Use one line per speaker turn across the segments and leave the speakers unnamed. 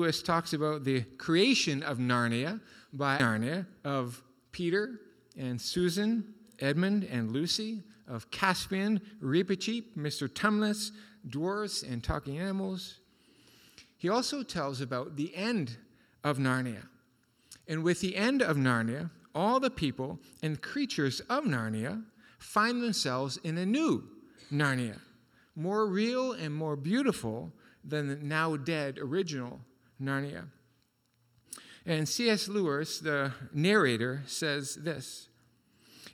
Lewis talks about the creation of Narnia by Narnia of Peter and Susan, Edmund and Lucy, of Caspian, Reepicheep, Mr. Tumnus, dwarfs, and talking animals. He also tells about the end of Narnia. And with the end of Narnia, all the people and creatures of Narnia find themselves in a new Narnia, more real and more beautiful than the now dead original Narnia. And C.S. Lewis, the narrator, says this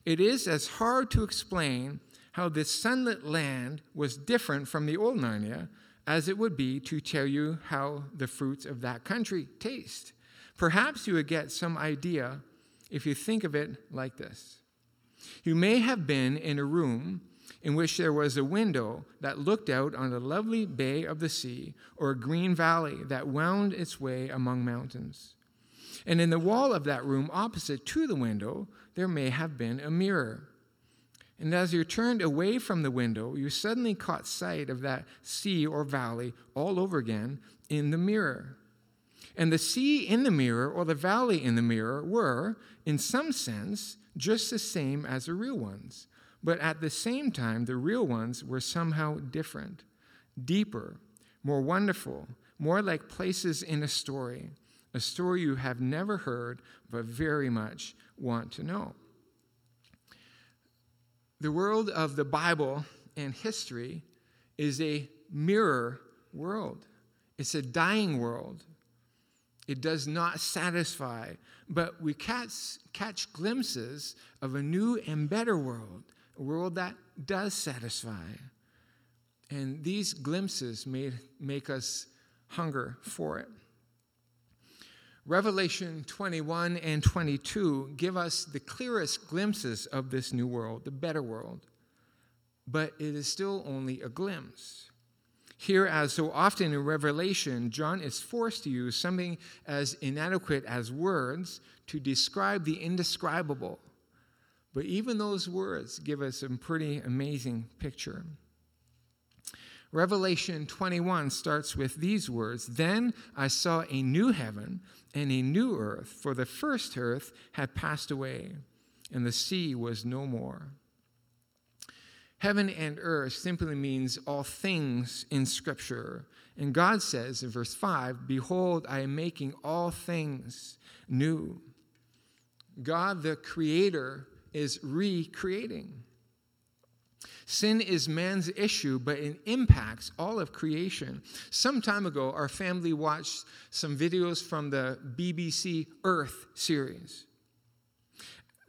It is as hard to explain how this sunlit land was different from the old Narnia as it would be to tell you how the fruits of that country taste. Perhaps you would get some idea if you think of it like this. You may have been in a room in which there was a window that looked out on a lovely bay of the sea or a green valley that wound its way among mountains. And in the wall of that room opposite to the window, there may have been a mirror. And as you turned away from the window, you suddenly caught sight of that sea or valley all over again in the mirror. And the sea in the mirror or the valley in the mirror were, in some sense, just the same as the real ones. But at the same time, the real ones were somehow different, deeper, more wonderful, more like places in a story, a story you have never heard but very much want to know. The world of the Bible and history is a mirror world. It's a dying world. It does not satisfy, but we catch, catch glimpses of a new and better world, a world that does satisfy. And these glimpses may make us hunger for it. Revelation 21 and 22 give us the clearest glimpses of this new world, the better world. But it is still only a glimpse. Here, as so often in Revelation, John is forced to use something as inadequate as words to describe the indescribable. But even those words give us a pretty amazing picture. Revelation 21 starts with these words Then I saw a new heaven and a new earth, for the first earth had passed away, and the sea was no more. Heaven and earth simply means all things in Scripture. And God says in verse 5 Behold, I am making all things new. God, the Creator, is recreating. Sin is man's issue, but it impacts all of creation. Some time ago, our family watched some videos from the BBC Earth series.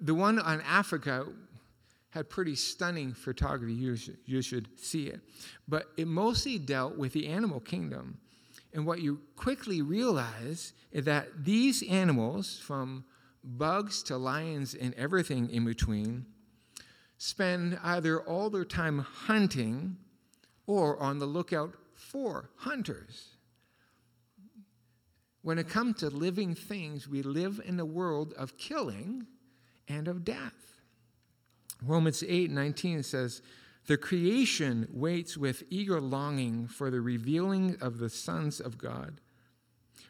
The one on Africa had pretty stunning photography. You should, you should see it. But it mostly dealt with the animal kingdom. And what you quickly realize is that these animals, from bugs to lions and everything in between, spend either all their time hunting or on the lookout for hunters. When it comes to living things, we live in a world of killing and of death. Romans 8 19 says, The creation waits with eager longing for the revealing of the sons of God.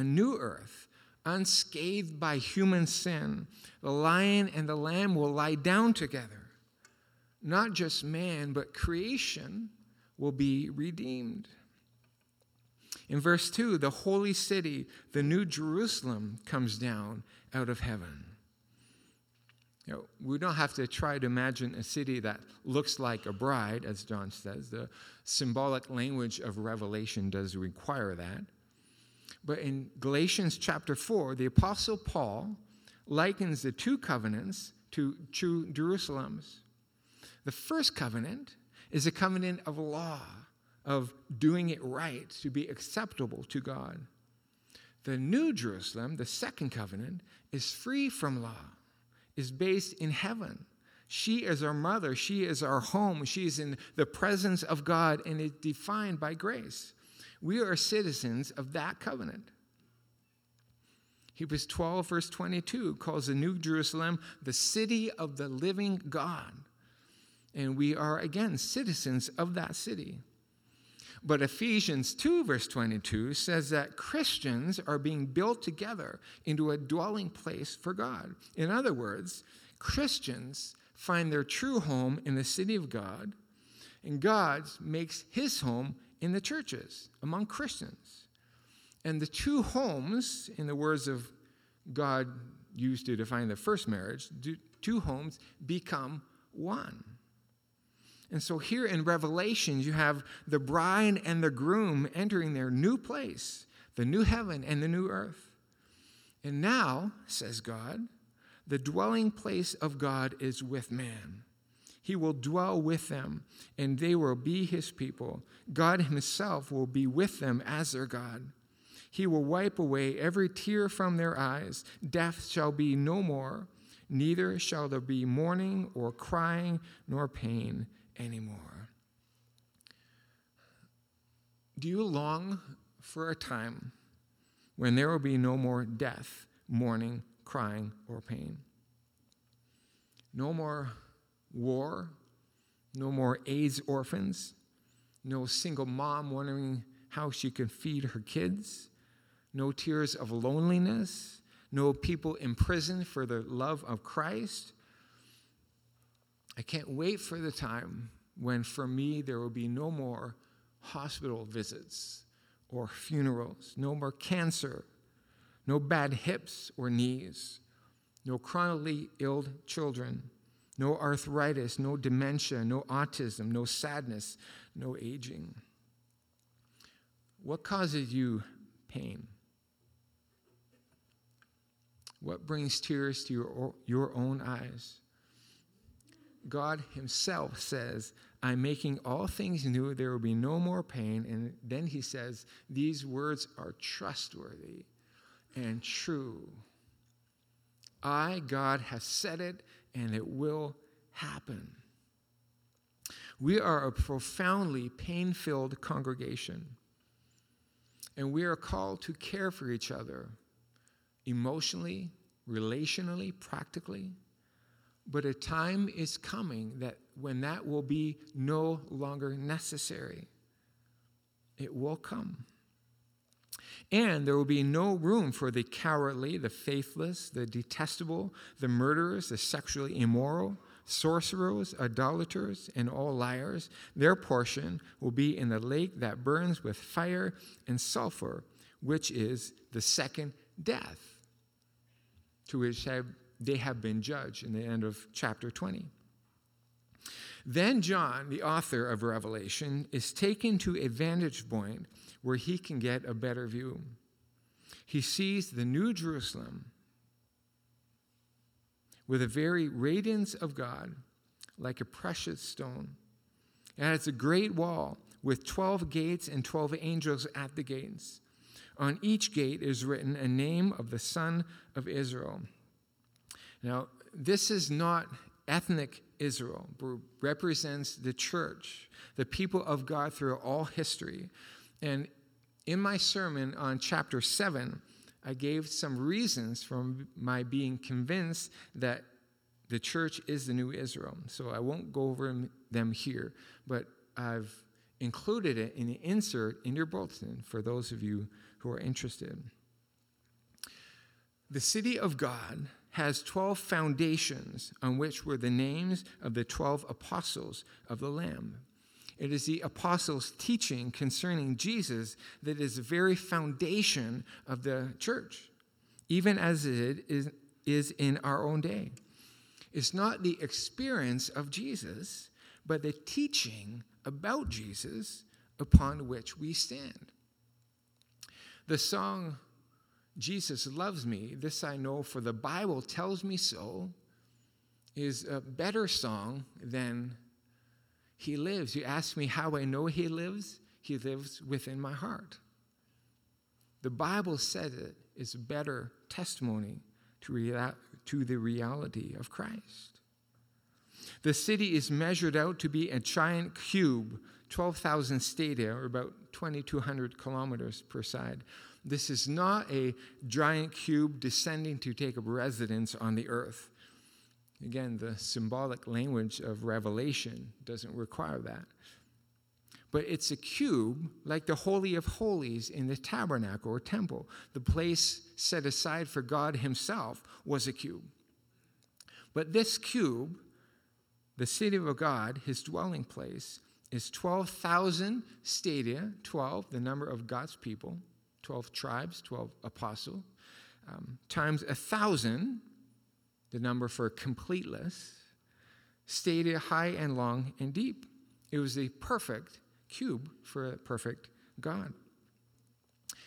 a new earth, unscathed by human sin. The lion and the lamb will lie down together. Not just man, but creation will be redeemed. In verse 2, the holy city, the new Jerusalem, comes down out of heaven. You know, we don't have to try to imagine a city that looks like a bride, as John says. The symbolic language of Revelation does require that. But in Galatians chapter 4, the Apostle Paul likens the two covenants to two Jerusalems. The first covenant is a covenant of law, of doing it right to be acceptable to God. The New Jerusalem, the second covenant, is free from law, is based in heaven. She is our mother. She is our home. She is in the presence of God and is defined by grace. We are citizens of that covenant. Hebrews 12, verse 22, calls the New Jerusalem the city of the living God. And we are, again, citizens of that city. But Ephesians 2, verse 22, says that Christians are being built together into a dwelling place for God. In other words, Christians find their true home in the city of God, and God makes his home in the churches among Christians. And the two homes, in the words of God used to define the first marriage, two homes become one. And so here in Revelation, you have the bride and the groom entering their new place, the new heaven and the new earth. And now, says God, the dwelling place of God is with man. He will dwell with them, and they will be his people. God himself will be with them as their God. He will wipe away every tear from their eyes. Death shall be no more, neither shall there be mourning or crying nor pain anymore. Do you long for a time when there will be no more death, mourning, crying, or pain? No more war, no more AIDS orphans, no single mom wondering how she can feed her kids, no tears of loneliness, no people in prison for the love of Christ. I can't wait for the time when, for me, there will be no more hospital visits or funerals, no more cancer, no bad hips or knees, no chronically ill children, no arthritis, no dementia, no autism, no sadness, no aging. What causes you pain? What brings tears to your, your own eyes? God Himself says, I'm making all things new. There will be no more pain. And then He says, These words are trustworthy and true. I, God, have said it, and it will happen. We are a profoundly pain filled congregation, and we are called to care for each other emotionally, relationally, practically. But a time is coming that when that will be no longer necessary. It will come. And there will be no room for the cowardly, the faithless, the detestable, the murderers, the sexually immoral, sorcerers, idolaters, and all liars. Their portion will be in the lake that burns with fire and sulfur, which is the second death, to which have, they have been judged in the end of chapter 20. Then John, the author of Revelation, is taken to a vantage point where he can get a better view. He sees the New Jerusalem with a very radiance of God, like a precious stone. It has a great wall with 12 gates and 12 angels at the gates. On each gate is written a name of the Son of Israel. Now, this is not ethnic Israel, represents the church, the people of God through all history. And in my sermon on chapter 7, I gave some reasons for my being convinced that the church is the new Israel. So I won't go over them here, but I've included it in the insert in your bulletin for those of you who are interested. The city of God has 12 foundations on which were the names of the 12 apostles of the Lamb. It is the apostles' teaching concerning Jesus that is the very foundation of the church, even as it is, is in our own day. It's not the experience of Jesus, but the teaching about Jesus upon which we stand. The song Jesus loves me, this I know, for the Bible tells me so, is a better song than He lives. You ask me how I know He lives, He lives within my heart. The Bible says it is a better testimony to, rea- to the reality of Christ. The city is measured out to be a giant cube, 12,000 stadia, or about 2,200 kilometers per side. This is not a giant cube descending to take up residence on the earth. Again, the symbolic language of Revelation doesn't require that. But it's a cube like the Holy of Holies in the tabernacle or temple. The place set aside for God Himself was a cube. But this cube, the city of God, His dwelling place, is 12,000 stadia, 12, the number of God's people, 12 tribes, 12 apostles, um, times a thousand, the number for completeness, stadia high and long and deep. It was the perfect cube for a perfect God.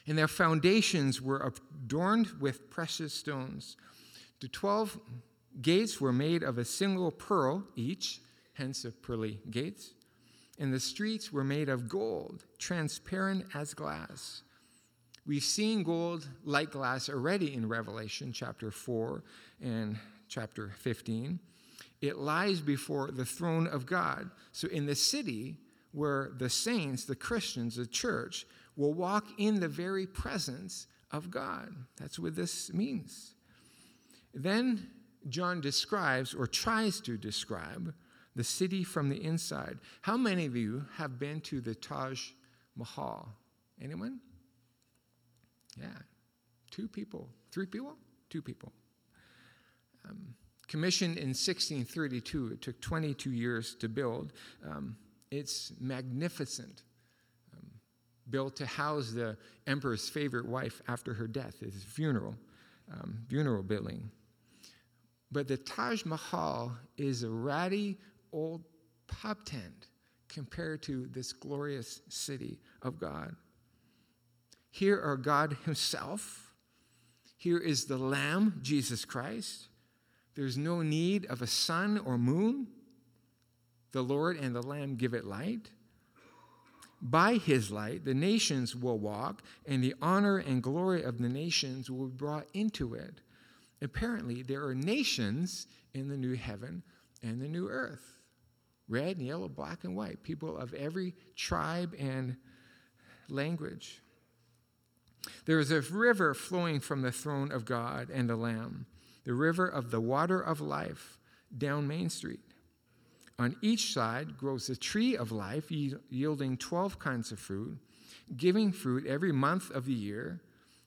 And their foundations were adorned with precious stones. The 12 gates were made of a single pearl each, hence the pearly gates. And the streets were made of gold, transparent as glass. We've seen gold like glass already in Revelation chapter 4 and chapter 15. It lies before the throne of God. So in the city where the saints, the Christians, the church, will walk in the very presence of God. That's what this means. Then John describes or tries to describe the city from the inside. How many of you have been to the Taj Mahal? Anyone? Yeah. Two people. Three people? Two people. Um, commissioned in 1632, it took 22 years to build. Um, it's magnificent. Um, built to house the emperor's favorite wife after her death, his funeral, um, funeral building. But the Taj Mahal is a ratty old pub tent compared to this glorious city of God. Here are God Himself. Here is the Lamb, Jesus Christ. There's no need of a sun or moon. The Lord and the Lamb give it light. By his light, the nations will walk, and the honor and glory of the nations will be brought into it. Apparently, there are nations in the new heaven and the new earth red and yellow, black and white, people of every tribe and language. There is a river flowing from the throne of God and the Lamb, the river of the water of life down Main Street. On each side grows the tree of life, yielding 12 kinds of fruit, giving fruit every month of the year.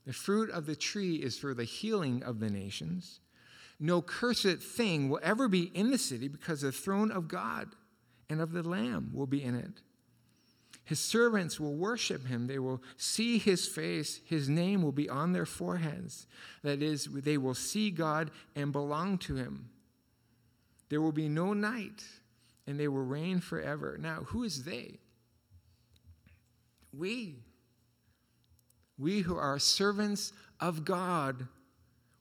The fruit of the tree is for the healing of the nations. No cursed thing will ever be in the city because the throne of God and of the Lamb will be in it. His servants will worship him. They will see his face. His name will be on their foreheads. That is, they will see God and belong to him. There will be no night, and they will reign forever. Now, who is they? We. We who are servants of God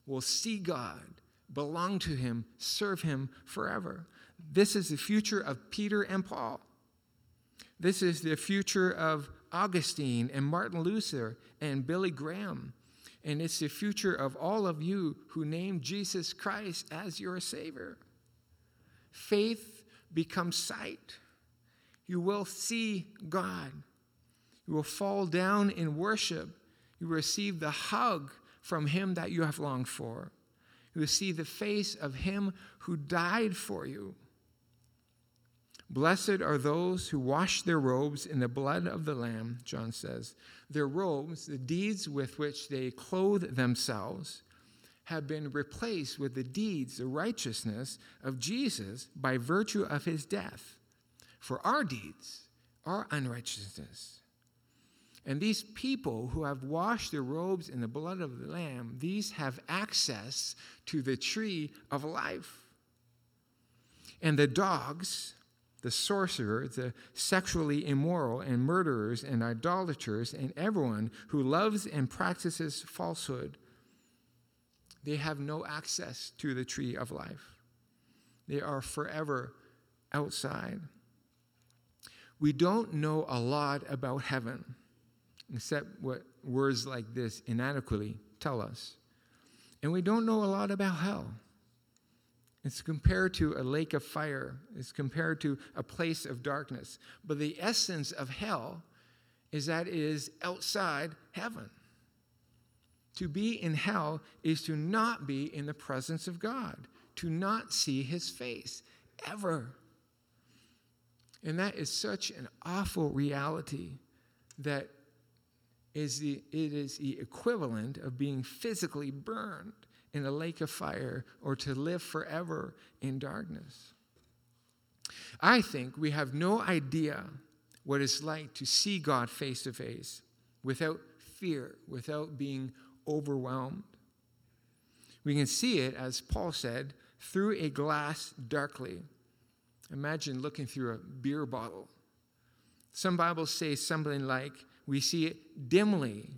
will see God, belong to him, serve him forever. This is the future of Peter and Paul. This is the future of Augustine and Martin Luther and Billy Graham. And it's the future of all of you who name Jesus Christ as your Savior. Faith becomes sight. You will see God. You will fall down in worship. You will receive the hug from Him that you have longed for. You will see the face of Him who died for you. Blessed are those who wash their robes in the blood of the Lamb, John says. Their robes, the deeds with which they clothe themselves, have been replaced with the deeds, the righteousness of Jesus by virtue of his death for our deeds, our unrighteousness. And these people who have washed their robes in the blood of the Lamb, these have access to the tree of life. And the dogs, the sorcerer, the sexually immoral, and murderers, and idolaters, and everyone who loves and practices falsehood, they have no access to the tree of life. They are forever outside. We don't know a lot about heaven, except what words like this inadequately tell us. And we don't know a lot about hell. It's compared to a lake of fire, it's compared to a place of darkness. But the essence of hell is that it is outside heaven. To be in hell is to not be in the presence of God, to not see his face ever. And that is such an awful reality that is the, it is the equivalent of being physically burned in a lake of fire or to live forever in darkness. I think we have no idea what it's like to see God face to face without fear, without being overwhelmed. We can see it, as Paul said, through a glass darkly. Imagine looking through a beer bottle. Some Bibles say something like, we see it dimly,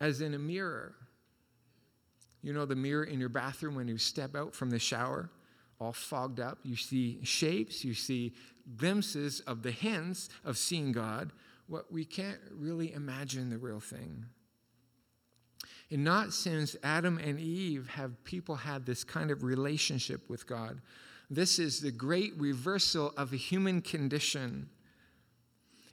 as in a mirror. You know, the mirror in your bathroom when you step out from the shower, all fogged up. You see shapes, you see glimpses of the hints of seeing God. What we can't really imagine the real thing. And not since Adam and Eve have people had this kind of relationship with God. This is the great reversal of a human condition.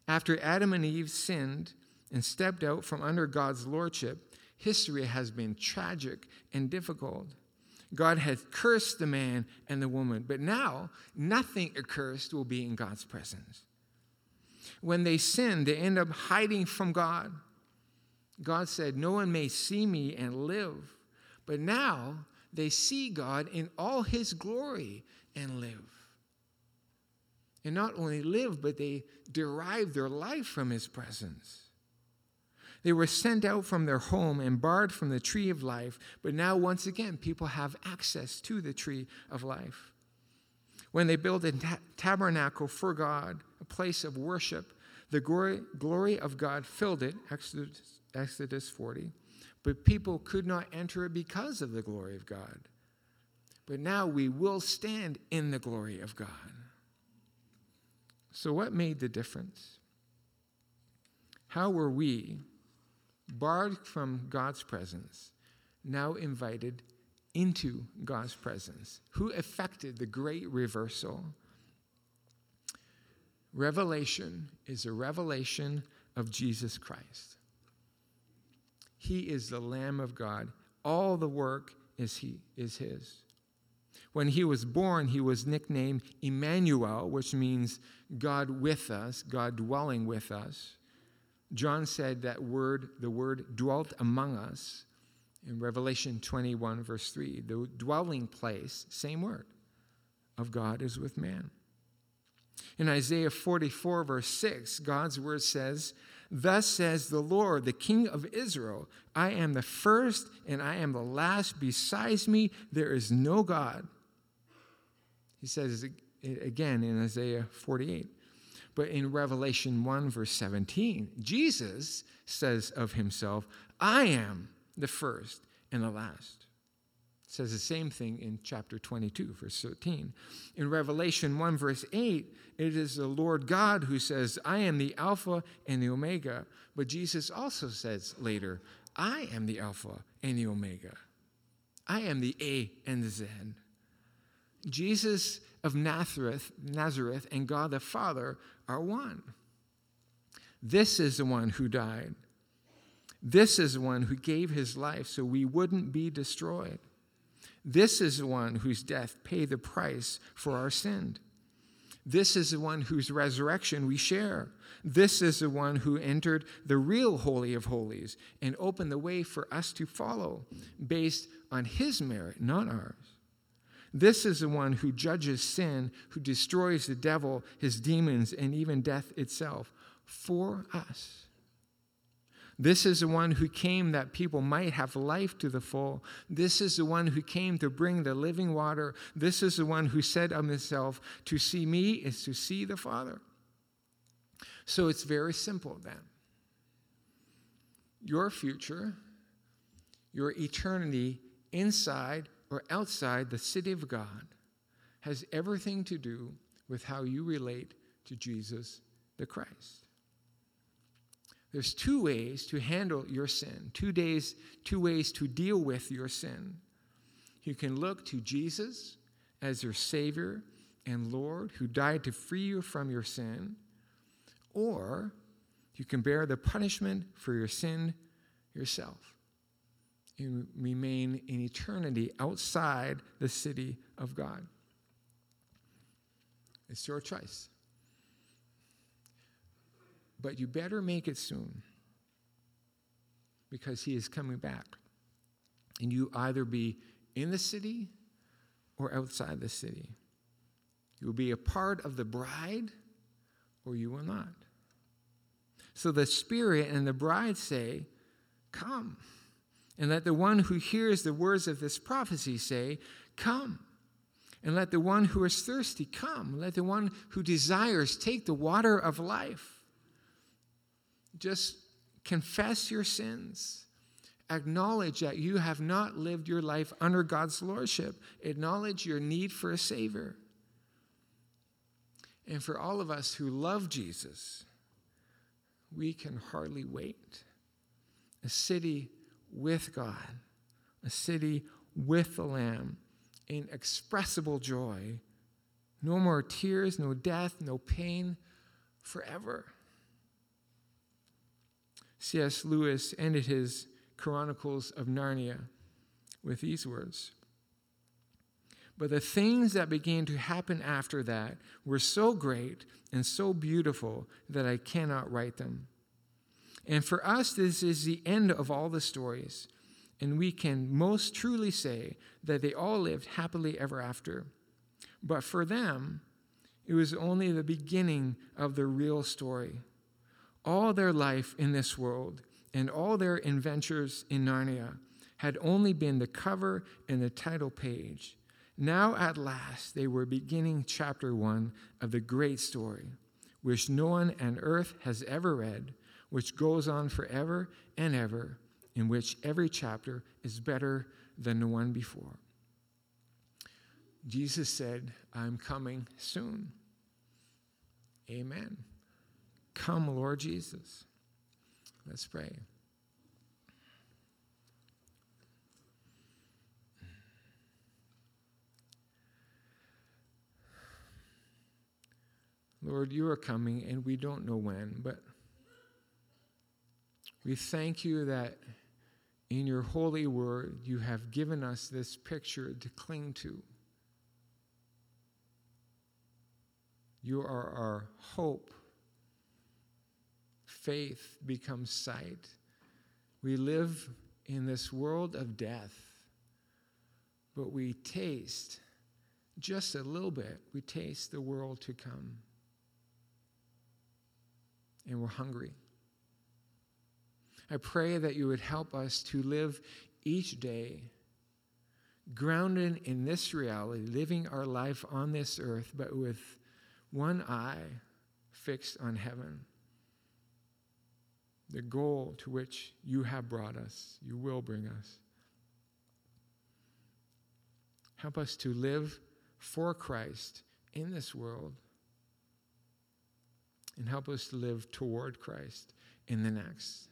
After Adam and Eve sinned and stepped out from under God's lordship, history has been tragic and difficult. God has cursed the man and the woman, but now nothing accursed will be in God's presence. When they sin, they end up hiding from God. God said, No one may see me and live. But now they see God in all his glory and live. And not only live, but they derive their life from his presence. They were sent out from their home and barred from the tree of life, but now, once again, people have access to the tree of life. When they built a ta- tabernacle for God, a place of worship, the glory, glory of God filled it, Exodus Exodus 40. But people could not enter it because of the glory of God. But now we will stand in the glory of God. So, what made the difference? How were we, barred from God's presence, now invited into God's presence? Who effected the great reversal? Revelation is a revelation of Jesus Christ. He is the Lamb of God. All the work is, he, is His. When he was born, he was nicknamed Emmanuel, which means God with us, God dwelling with us. John said that word, the word dwelt among us in Revelation 21, verse 3. The dwelling place, same word, of God is with man. In Isaiah 44, verse 6, God's word says, Thus says the Lord, the King of Israel I am the first and I am the last. Besides me, there is no God. He says it again in Isaiah 48. But in Revelation 1, verse 17, Jesus says of himself, I am the first and the last It says the same thing in chapter 22, verse 13. In Revelation 1, verse 8, it is the Lord God who says, I am the Alpha and the Omega. But Jesus also says later, I am the Alpha and the Omega. I am the A and the Z. Jesus of Nazareth, Nazareth and God the Father are one. This is the one who died. This is the one who gave his life so we wouldn't be destroyed. This is the one whose death paid the price for our sin. This is the one whose resurrection we share. This is the one who entered the real Holy of Holies and opened the way for us to follow based on his merit, not ours. This is the one who judges sin, who destroys the devil, his demons, and even death itself for us. This is the one who came that people might have life to the full. This is the one who came to bring the living water. This is the one who said of himself, To see me is to see the Father. So it's very simple then. Your future, your eternity inside or outside the city of God has everything to do with how you relate to Jesus the Christ. There's two ways to handle your sin, two days, two ways to deal with your sin. You can look to Jesus as your Savior and Lord who died to free you from your sin, or you can bear the punishment for your sin yourself and remain in eternity outside the city of God. It's your choice. But you better make it soon because he is coming back. And you either be in the city or outside the city. You will be a part of the bride or you will not. So the Spirit and the bride say, Come. And let the one who hears the words of this prophecy say, Come. And let the one who is thirsty come. Let the one who desires take the water of life. Just confess your sins. Acknowledge that you have not lived your life under God's lordship. Acknowledge your need for a Savior. And for all of us who love Jesus, we can hardly wait. A city with God, a city with the Lamb, inexpressible joy. No more tears, no death, no pain, forever. C.S. Lewis ended his Chronicles of Narnia with these words But the things that began to happen after that were so great and so beautiful that I cannot write them. And for us, this is the end of all the stories. And we can most truly say that they all lived happily ever after. But for them, it was only the beginning of the real story all their life in this world and all their adventures in Narnia had only been the cover and the title page. Now, at last, they were beginning chapter one of the great story, which no one on earth has ever read, which goes on forever and ever, in which every chapter is better than the one before. Jesus said, I'm coming soon. Amen. Come, Lord Jesus. Let's pray. Lord, you are coming and we don't know when, but we thank you that in your holy word you have given us this picture to cling to. You are our hope faith becomes sight. We live in this world of death, but we taste just a little bit, we taste the world to come. And we're hungry. I pray that you would help us to live each day grounded in this reality, living our life on this earth, but with one eye fixed on heaven the goal to which you have brought us, you will bring us. Help us to live for Christ in this world, and help us to live toward Christ in the next.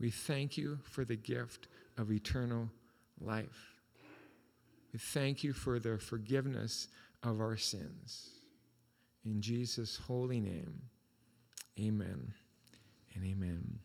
We thank you for the gift of eternal life. We thank you for the forgiveness of our sins. In Jesus' holy name, amen and amen.